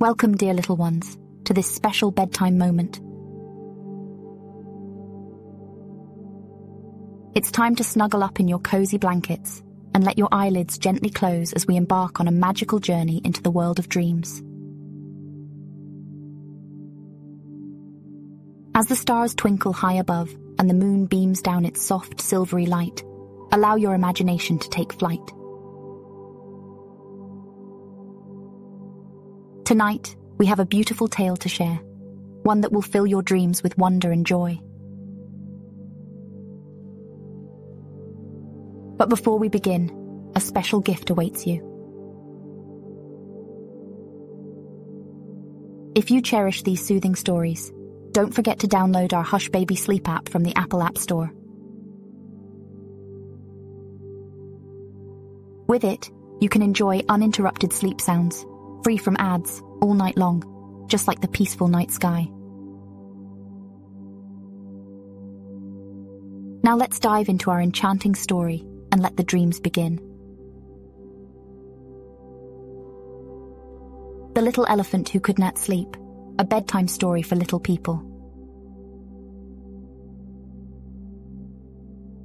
Welcome, dear little ones, to this special bedtime moment. It's time to snuggle up in your cozy blankets and let your eyelids gently close as we embark on a magical journey into the world of dreams. As the stars twinkle high above and the moon beams down its soft silvery light, allow your imagination to take flight. Tonight, we have a beautiful tale to share, one that will fill your dreams with wonder and joy. But before we begin, a special gift awaits you. If you cherish these soothing stories, don't forget to download our Hush Baby Sleep app from the Apple App Store. With it, you can enjoy uninterrupted sleep sounds, free from ads, all night long, just like the peaceful night sky. Now let's dive into our enchanting story and let the dreams begin. The Little Elephant Who Could Not Sleep a bedtime story for little people.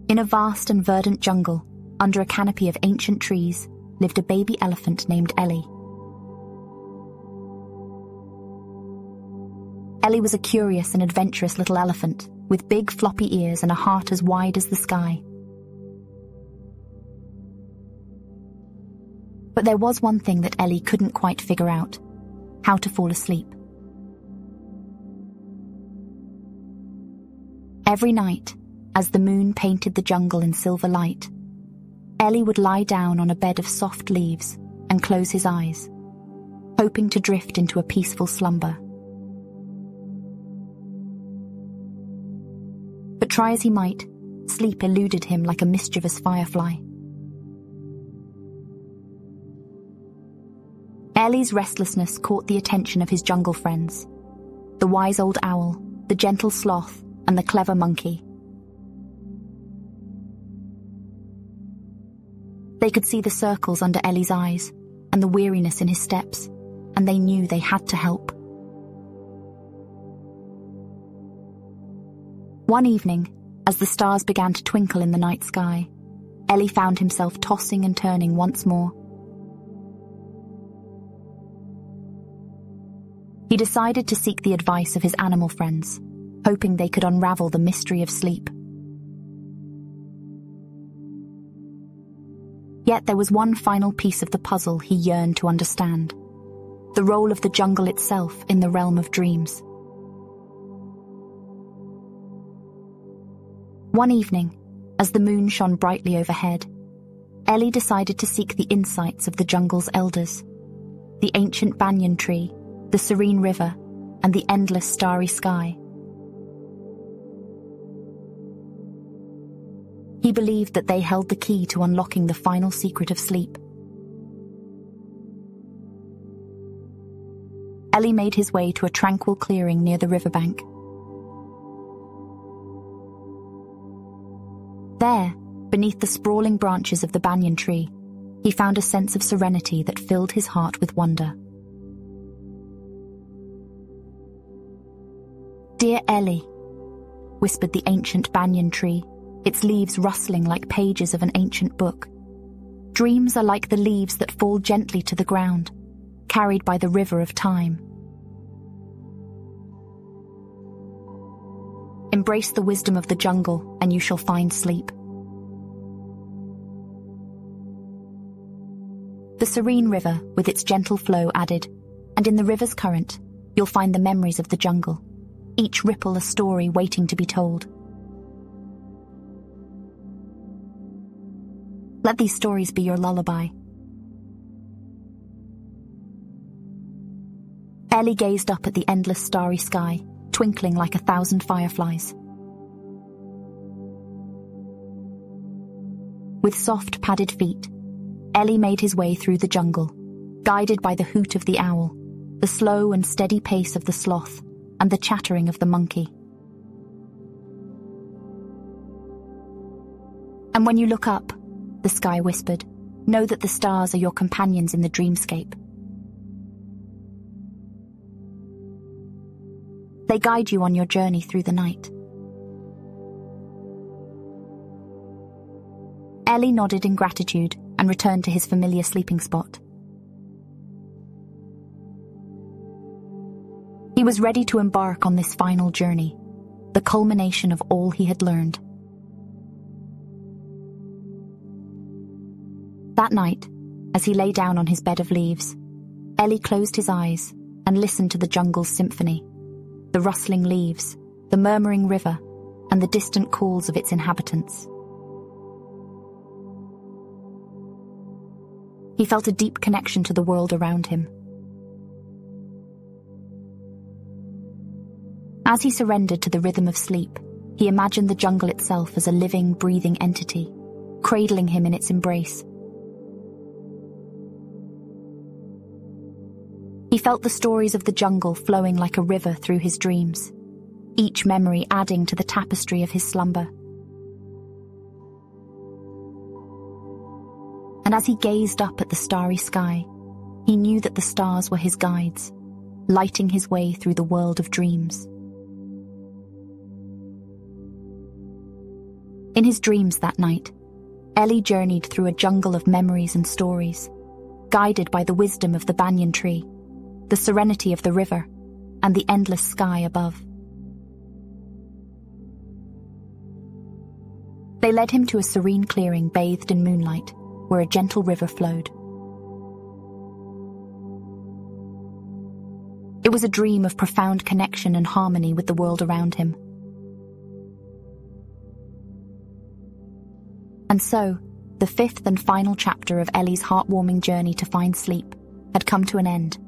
In a vast and verdant jungle, under a canopy of ancient trees, lived a baby elephant named Ellie. Ellie was a curious and adventurous little elephant with big floppy ears and a heart as wide as the sky. But there was one thing that Ellie couldn't quite figure out how to fall asleep. Every night, as the moon painted the jungle in silver light, Ellie would lie down on a bed of soft leaves and close his eyes, hoping to drift into a peaceful slumber. But try as he might, sleep eluded him like a mischievous firefly. Ellie's restlessness caught the attention of his jungle friends the wise old owl, the gentle sloth, and the clever monkey. They could see the circles under Ellie's eyes and the weariness in his steps, and they knew they had to help. One evening, as the stars began to twinkle in the night sky, Ellie found himself tossing and turning once more. He decided to seek the advice of his animal friends hoping they could unravel the mystery of sleep. Yet there was one final piece of the puzzle he yearned to understand the role of the jungle itself in the realm of dreams. One evening, as the moon shone brightly overhead, Ellie decided to seek the insights of the jungle's elders the ancient banyan tree, the serene river, and the endless starry sky. He believed that they held the key to unlocking the final secret of sleep. Ellie made his way to a tranquil clearing near the riverbank. There, beneath the sprawling branches of the banyan tree, he found a sense of serenity that filled his heart with wonder. Dear Ellie, whispered the ancient banyan tree, its leaves rustling like pages of an ancient book. Dreams are like the leaves that fall gently to the ground, carried by the river of time. Embrace the wisdom of the jungle, and you shall find sleep. The serene river, with its gentle flow, added, and in the river's current, you'll find the memories of the jungle, each ripple a story waiting to be told. Let these stories be your lullaby. Ellie gazed up at the endless starry sky, twinkling like a thousand fireflies. With soft padded feet, Ellie made his way through the jungle, guided by the hoot of the owl, the slow and steady pace of the sloth, and the chattering of the monkey. And when you look up, the sky whispered. Know that the stars are your companions in the dreamscape. They guide you on your journey through the night. Ellie nodded in gratitude and returned to his familiar sleeping spot. He was ready to embark on this final journey, the culmination of all he had learned. That night, as he lay down on his bed of leaves, Ellie closed his eyes and listened to the jungle's symphony, the rustling leaves, the murmuring river, and the distant calls of its inhabitants. He felt a deep connection to the world around him. As he surrendered to the rhythm of sleep, he imagined the jungle itself as a living, breathing entity, cradling him in its embrace. He felt the stories of the jungle flowing like a river through his dreams, each memory adding to the tapestry of his slumber. And as he gazed up at the starry sky, he knew that the stars were his guides, lighting his way through the world of dreams. In his dreams that night, Ellie journeyed through a jungle of memories and stories, guided by the wisdom of the banyan tree, the serenity of the river, and the endless sky above. They led him to a serene clearing bathed in moonlight where a gentle river flowed. It was a dream of profound connection and harmony with the world around him. And so, the fifth and final chapter of Ellie's heartwarming journey to find sleep had come to an end,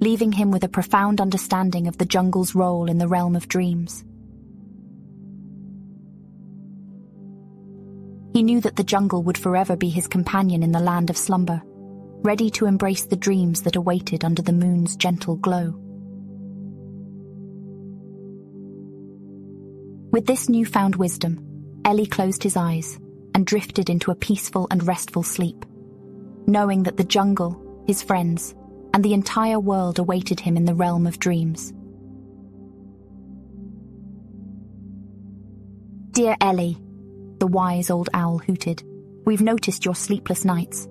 leaving him with a profound understanding of the jungle's role in the realm of dreams. He knew that the jungle would forever be his companion in the land of slumber, ready to embrace the dreams that awaited under the moon's gentle glow. With this newfound wisdom, Ellie closed his eyes and drifted into a peaceful and restful sleep, knowing that the jungle, his friends, and the entire world awaited him in the realm of dreams. Dear Ellie, the wise old owl hooted. We've noticed your sleepless nights.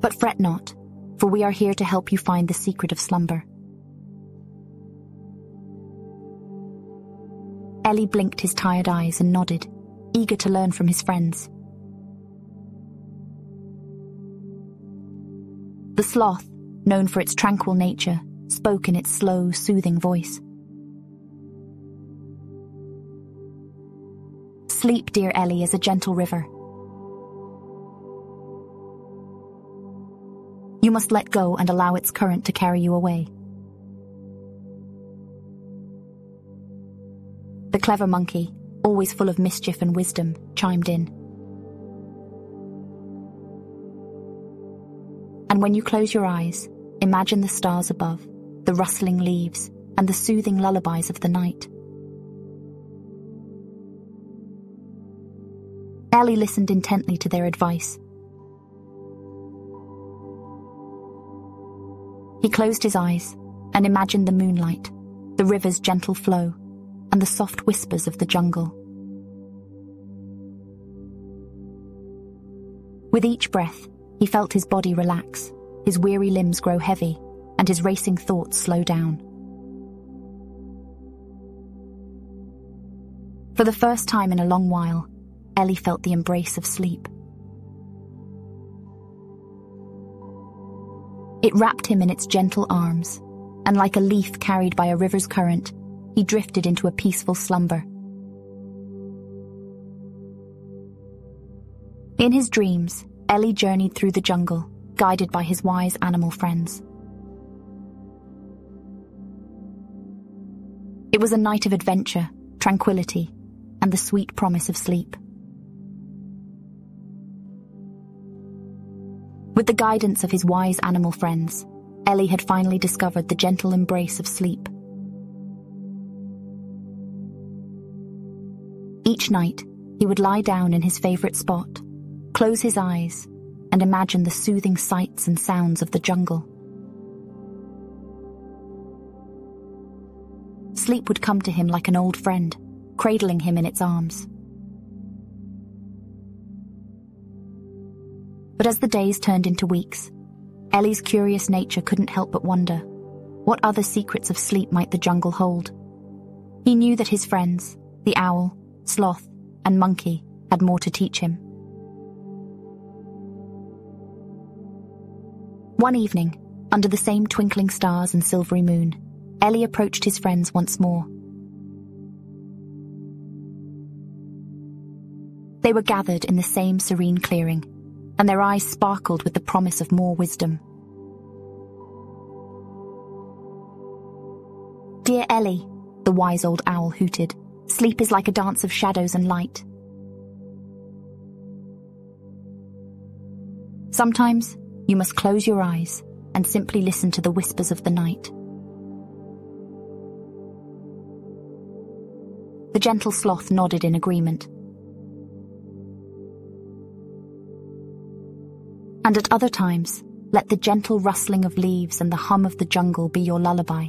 But fret not, for we are here to help you find the secret of slumber. Ellie blinked his tired eyes and nodded, eager to learn from his friends. The sloth, known for its tranquil nature, spoke in its slow, soothing voice. Sleep, dear Ellie, is a gentle river. You must let go and allow its current to carry you away. The clever monkey, always full of mischief and wisdom, chimed in. And when you close your eyes, imagine the stars above, the rustling leaves, and the soothing lullabies of the night. Ellie listened intently to their advice. He closed his eyes and imagined the moonlight, the river's gentle flow, and the soft whispers of the jungle. With each breath, he felt his body relax, his weary limbs grow heavy, and his racing thoughts slow down. For the first time in a long while, Ellie felt the embrace of sleep. It wrapped him in its gentle arms, and like a leaf carried by a river's current, he drifted into a peaceful slumber. In his dreams, Ellie journeyed through the jungle, guided by his wise animal friends. It was a night of adventure, tranquility, and the sweet promise of sleep. With the guidance of his wise animal friends, Ellie had finally discovered the gentle embrace of sleep. Each night, he would lie down in his favourite spot, close his eyes, and imagine the soothing sights and sounds of the jungle. Sleep would come to him like an old friend, cradling him in its arms. But as the days turned into weeks, Ellie's curious nature couldn't help but wonder what other secrets of sleep might the jungle hold. He knew that his friends, the owl, sloth, and monkey, had more to teach him. One evening, under the same twinkling stars and silvery moon, Ellie approached his friends once more. They were gathered in the same serene clearing, and their eyes sparkled with the promise of more wisdom. Dear Ellie, the wise old owl hooted, sleep is like a dance of shadows and light. Sometimes you must close your eyes and simply listen to the whispers of the night. The gentle sloth nodded in agreement. And at other times, let the gentle rustling of leaves and the hum of the jungle be your lullaby.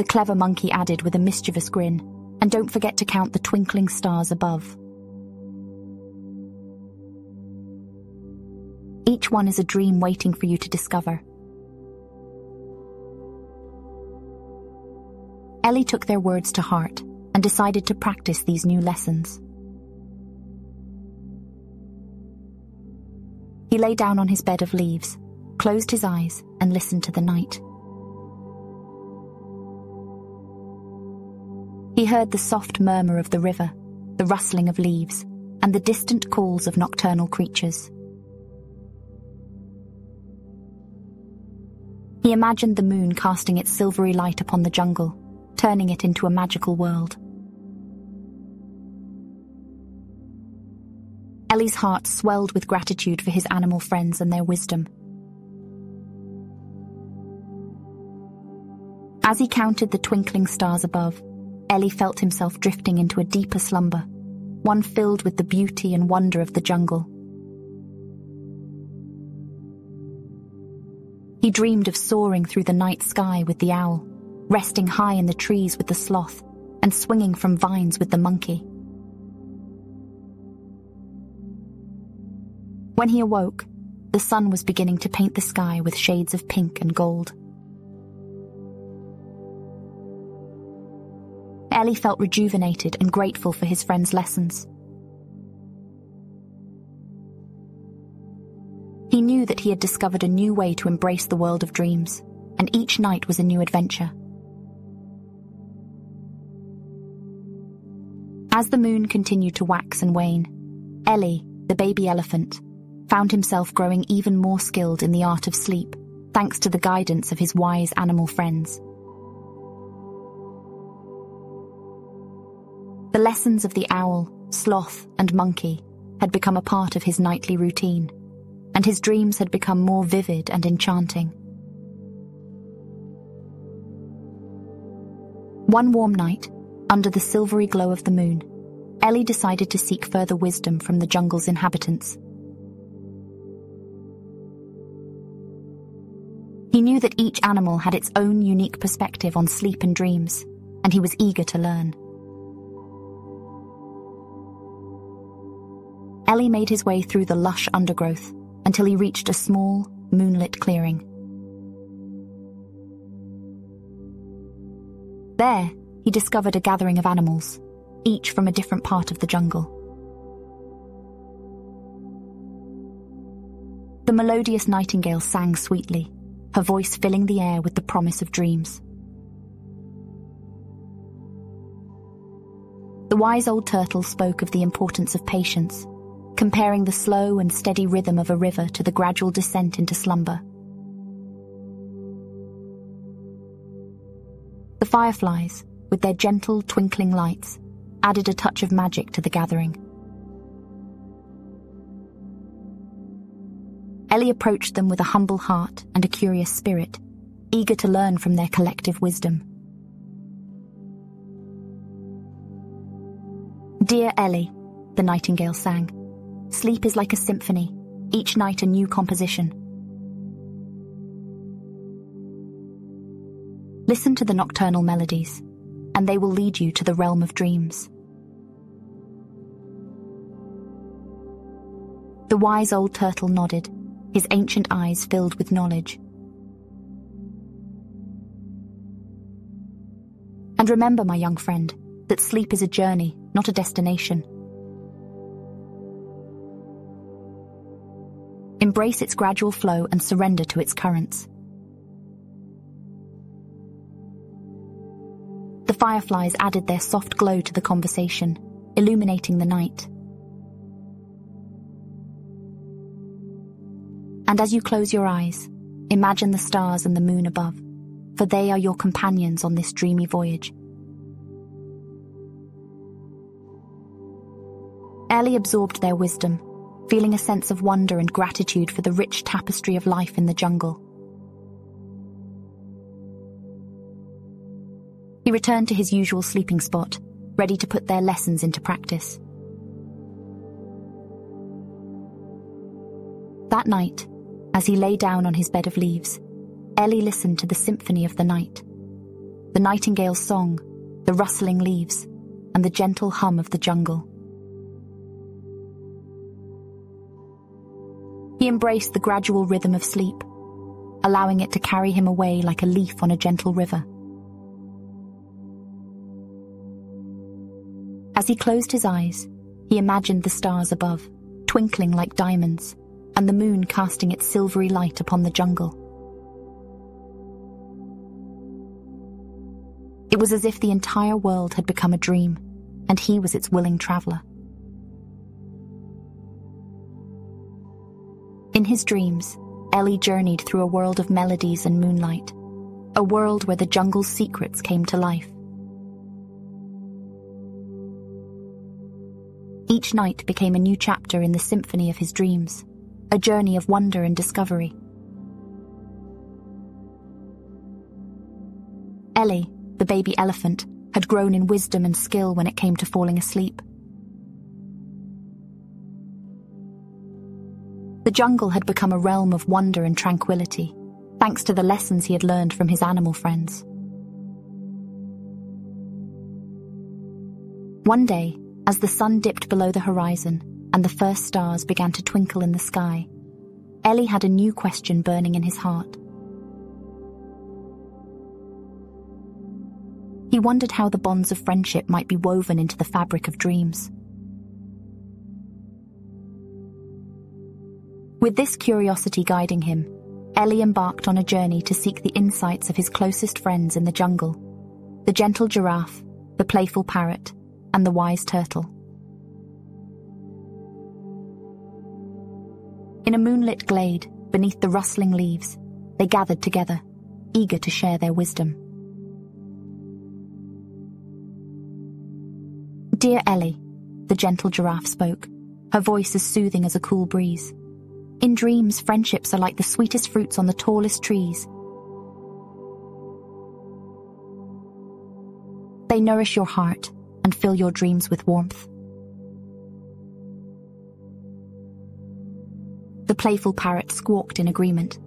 the clever monkey added with a mischievous grin, and don't forget to count the twinkling stars above. One is a dream waiting for you to discover. Ellie took their words to heart and decided to practice these new lessons. He lay down on his bed of leaves, closed his eyes, and listened to the night. He heard the soft murmur of the river, the rustling of leaves, and the distant calls of nocturnal creatures. He imagined the moon casting its silvery light upon the jungle, turning it into a magical world. Ellie's heart swelled with gratitude for his animal friends and their wisdom. As he counted the twinkling stars above, Ellie felt himself drifting into a deeper slumber, one filled with the beauty and wonder of the jungle. He dreamed of soaring through the night sky with the owl, resting high in the trees with the sloth, and swinging from vines with the monkey. When he awoke, the sun was beginning to paint the sky with shades of pink and gold. Ellie felt rejuvenated and grateful for his friend's lessons. He had discovered a new way to embrace the world of dreams, and each night was a new adventure. As the moon continued to wax and wane, Ellie, the baby elephant, found himself growing even more skilled in the art of sleep, thanks to the guidance of his wise animal friends. The lessons of the owl, sloth, and monkey had become a part of his nightly routine, and his dreams had become more vivid and enchanting. One warm night, under the silvery glow of the moon, Ellie decided to seek further wisdom from the jungle's inhabitants. He knew that each animal had its own unique perspective on sleep and dreams, and he was eager to learn. Ellie made his way through the lush undergrowth until he reached a small, moonlit clearing. There, he discovered a gathering of animals, each from a different part of the jungle. The melodious nightingale sang sweetly, her voice filling the air with the promise of dreams. The wise old turtle spoke of the importance of patience comparing the slow and steady rhythm of a river to the gradual descent into slumber. The fireflies, with their gentle twinkling lights, added a touch of magic to the gathering. Ellie approached them with a humble heart and a curious spirit, eager to learn from their collective wisdom. Dear Ellie, the nightingale sang, Sleep is like a symphony, each night a new composition. Listen to the nocturnal melodies, and they will lead you to the realm of dreams. The wise old turtle nodded, his ancient eyes filled with knowledge. And remember, my young friend, that sleep is a journey, not a destination. Embrace its gradual flow and surrender to its currents. The fireflies added their soft glow to the conversation, illuminating the night. And as you close your eyes, imagine the stars and the moon above, for they are your companions on this dreamy voyage. Ellie absorbed their wisdom, feeling a sense of wonder and gratitude for the rich tapestry of life in the jungle. He returned to his usual sleeping spot, ready to put their lessons into practice. That night, as he lay down on his bed of leaves, Ellie listened to the symphony of the night. The nightingale's song, the rustling leaves, and the gentle hum of the jungle. Embraced the gradual rhythm of sleep, allowing it to carry him away like a leaf on a gentle river. As he closed his eyes, he imagined the stars above, twinkling like diamonds, and the moon casting its silvery light upon the jungle. It was as if the entire world had become a dream, and he was its willing traveller. His dreams, Ellie journeyed through a world of melodies and moonlight, a world where the jungle's secrets came to life. Each night became a new chapter in the symphony of his dreams a journey of wonder and discovery. Ellie, the baby elephant, had grown in wisdom and skill when it came to falling asleep. The jungle had become a realm of wonder and tranquility, thanks to the lessons he had learned from his animal friends. One day, as the sun dipped below the horizon, and the first stars began to twinkle in the sky, Ellie had a new question burning in his heart. He wondered how the bonds of friendship might be woven into the fabric of dreams. With this curiosity guiding him, Ellie embarked on a journey to seek the insights of his closest friends in the jungle the gentle giraffe, the playful parrot, and the wise turtle. In a moonlit glade, beneath the rustling leaves, they gathered together, eager to share their wisdom. Dear Ellie, the gentle giraffe spoke, her voice as soothing as a cool breeze. In dreams, friendships are like the sweetest fruits on the tallest trees. They nourish your heart and fill your dreams with warmth. The playful parrot squawked in agreement.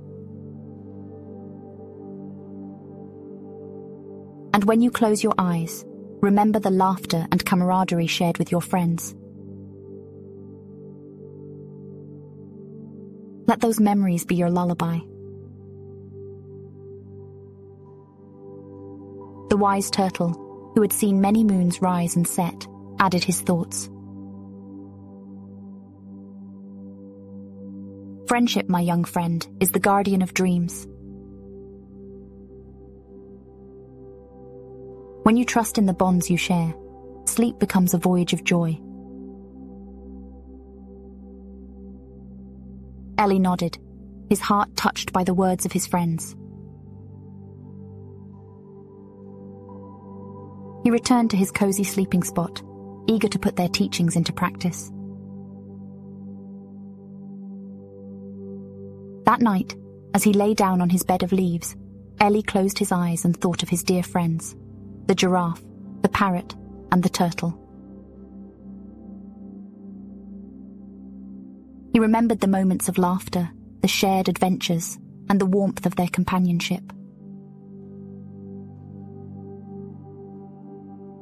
And when you close your eyes, remember the laughter and camaraderie shared with your friends. Let those memories be your lullaby. The wise turtle, who had seen many moons rise and set, added his thoughts. Friendship, my young friend, is the guardian of dreams. When you trust in the bonds you share, sleep becomes a voyage of joy. Ellie nodded, his heart touched by the words of his friends. He returned to his cozy sleeping spot, eager to put their teachings into practice. That night, as he lay down on his bed of leaves, Ellie closed his eyes and thought of his dear friends the giraffe, the parrot, and the turtle. remembered the moments of laughter, the shared adventures, and the warmth of their companionship.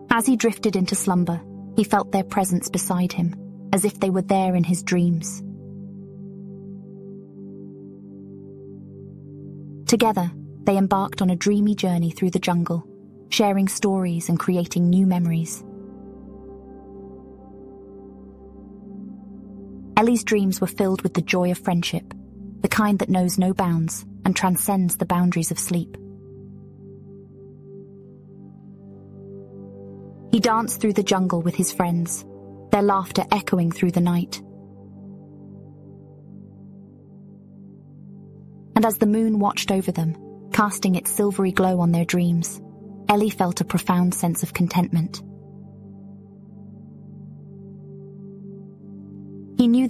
As he drifted into slumber, he felt their presence beside him, as if they were there in his dreams. Together, they embarked on a dreamy journey through the jungle, sharing stories and creating new memories. Ellie's dreams were filled with the joy of friendship, the kind that knows no bounds and transcends the boundaries of sleep. He danced through the jungle with his friends, their laughter echoing through the night. And as the moon watched over them, casting its silvery glow on their dreams, Ellie felt a profound sense of contentment.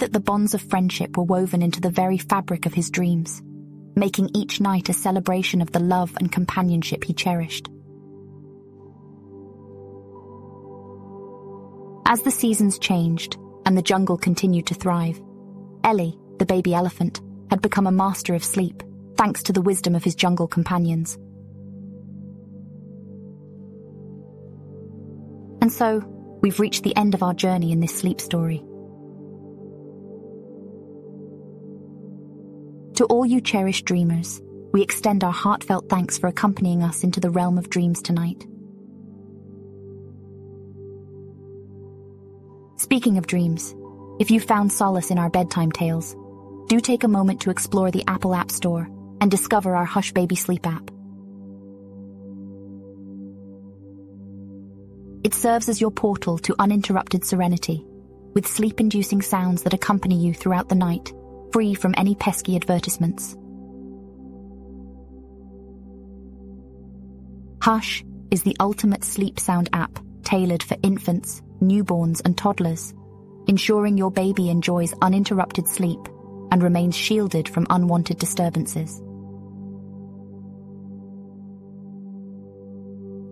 That the bonds of friendship were woven into the very fabric of his dreams, making each night a celebration of the love and companionship he cherished. As the seasons changed and the jungle continued to thrive, Ellie, the baby elephant, had become a master of sleep, thanks to the wisdom of his jungle companions. And so, we've reached the end of our journey in this sleep story. To all you cherished dreamers, we extend our heartfelt thanks for accompanying us into the realm of dreams tonight. Speaking of dreams, if you found solace in our bedtime tales, do take a moment to explore the Apple App Store and discover our Hush Baby Sleep app. It serves as your portal to uninterrupted serenity, with sleep-inducing sounds that accompany you throughout the night, free from any pesky advertisements. Hush is the ultimate sleep sound app tailored for infants, newborns and toddlers, ensuring your baby enjoys uninterrupted sleep and remains shielded from unwanted disturbances.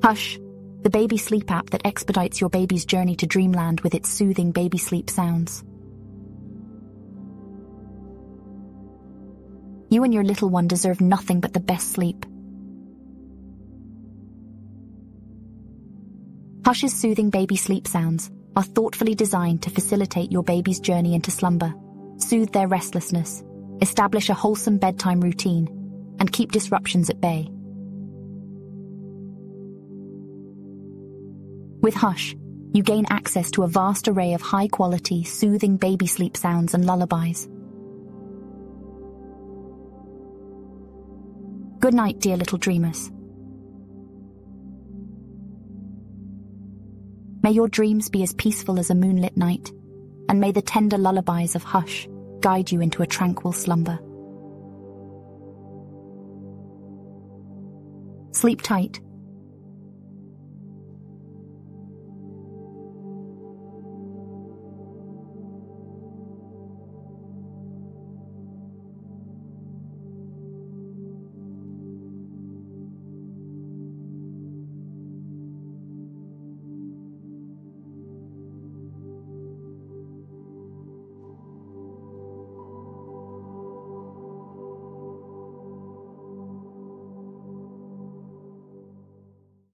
Hush, the baby sleep app that expedites your baby's journey to dreamland with its soothing baby sleep sounds. You and your little one deserve nothing but the best sleep. Hush's soothing baby sleep sounds are thoughtfully designed to facilitate your baby's journey into slumber, soothe their restlessness, establish a wholesome bedtime routine, and keep disruptions at bay. With Hush, you gain access to a vast array of high quality, soothing baby sleep sounds and lullabies. Good night, dear little dreamers. May your dreams be as peaceful as a moonlit night, and may the tender lullabies of Hush guide you into a tranquil slumber. Sleep tight